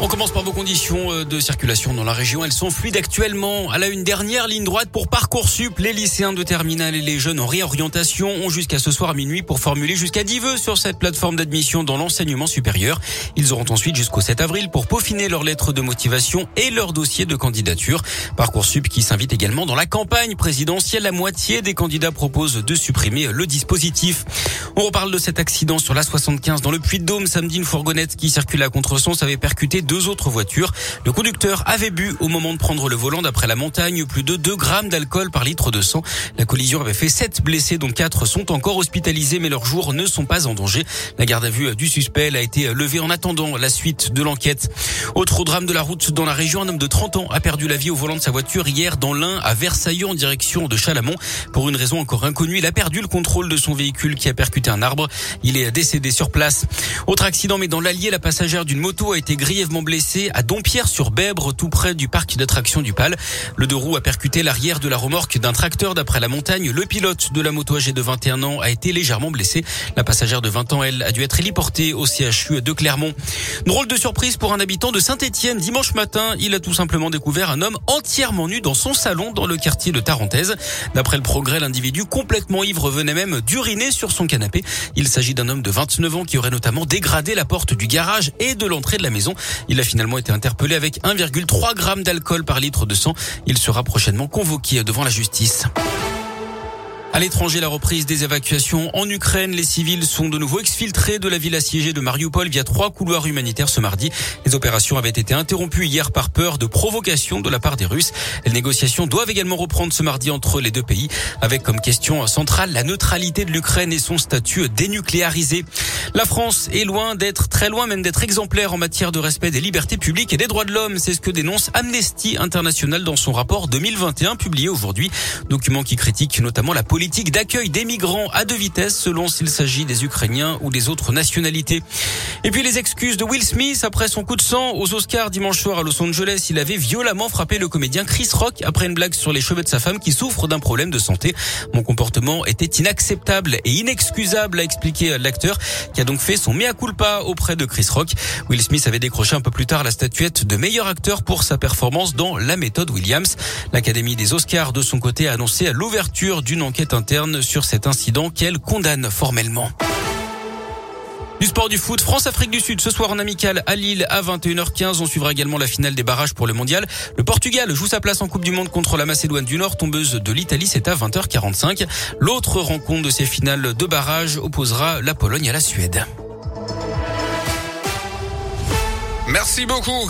On commence par vos conditions euh, de circulation dans la région. Elles sont fluides actuellement. À la une dernière ligne droite pour Parcoursup, les lycéens de terminale et les jeunes en réorientation ont jusqu'à ce soir à minuit pour formuler jusqu'à 10 vœux sur cette plateforme d'admission dans l'enseignement supérieur. Ils auront ensuite jusqu'au 7 avril pour peaufiner leurs lettres de motivation et leur dossier de candidature. Parcoursup qui s'invite également dans la campagne présidentielle. La moitié des candidats proposent de supprimer le dispositif. On reparle de cet accident sur la 75 dans le Puy-de-Dôme. Samedi, une fourgonnette qui circulait à contresens avait percuté deux autres voitures. Le conducteur avait bu au moment de prendre le volant d'après la montagne plus de 2 grammes d'alcool par litre de sang. La collision avait fait 7 blessés dont 4 sont encore hospitalisés mais leurs jours ne sont pas en danger. La garde à vue du suspect a été levée en attendant la suite de l'enquête. Autre drame de la route dans la région, un homme de 30 ans a perdu la vie au volant de sa voiture hier dans l'Ain à Versailles en direction de Chalamont. Pour une raison encore inconnue, il a perdu le contrôle de son véhicule qui a percuté un arbre. Il est décédé sur place. Autre accident mais dans l'Allier, la passagère d'une moto a été grièvement blessé à Dompierre-sur-Bèbre, tout près du parc d'attractions du Pal. Le deux roues a percuté l'arrière de la remorque d'un tracteur d'après la montagne. Le pilote de la moto âgé de 21 ans a été légèrement blessé. La passagère de 20 ans, elle, a dû être héliportée au CHU de Clermont. Drôle de surprise pour un habitant de Saint-Étienne. Dimanche matin, il a tout simplement découvert un homme entièrement nu dans son salon dans le quartier de Tarentaise. D'après le progrès, l'individu complètement ivre venait même d'uriner sur son canapé. Il s'agit d'un homme de 29 ans qui aurait notamment dégradé la porte du garage et de l'entrée de la maison. Il a finalement été interpellé avec 1,3 g d'alcool par litre de sang. Il sera prochainement convoqué devant la justice. À l'étranger, la reprise des évacuations en Ukraine. Les civils sont de nouveau exfiltrés de la ville assiégée de Mariupol via trois couloirs humanitaires ce mardi. Les opérations avaient été interrompues hier par peur de provocation de la part des Russes. Les négociations doivent également reprendre ce mardi entre les deux pays avec comme question centrale la neutralité de l'Ukraine et son statut dénucléarisé. La France est loin d'être très loin même d'être exemplaire en matière de respect des libertés publiques et des droits de l'homme. C'est ce que dénonce Amnesty International dans son rapport 2021 publié aujourd'hui. Document qui critique notamment la politique politique d'accueil des migrants à deux vitesses selon s'il s'agit des Ukrainiens ou des autres nationalités. Et puis les excuses de Will Smith après son coup de sang aux Oscars dimanche soir à Los Angeles. Il avait violemment frappé le comédien Chris Rock après une blague sur les cheveux de sa femme qui souffre d'un problème de santé. Mon comportement était inacceptable et inexcusable, a expliqué l'acteur qui a donc fait son mea culpa auprès de Chris Rock. Will Smith avait décroché un peu plus tard la statuette de meilleur acteur pour sa performance dans La méthode Williams. L'Académie des Oscars de son côté a annoncé l'ouverture d'une enquête interne sur cet incident qu'elle condamne formellement. Du sport du foot, France-Afrique du Sud ce soir en amical à Lille à 21h15. On suivra également la finale des barrages pour le mondial. Le Portugal joue sa place en Coupe du Monde contre la Macédoine du Nord, tombeuse de l'Italie. C'est à 20h45. L'autre rencontre de ces finales de barrages opposera la Pologne à la Suède. Merci beaucoup.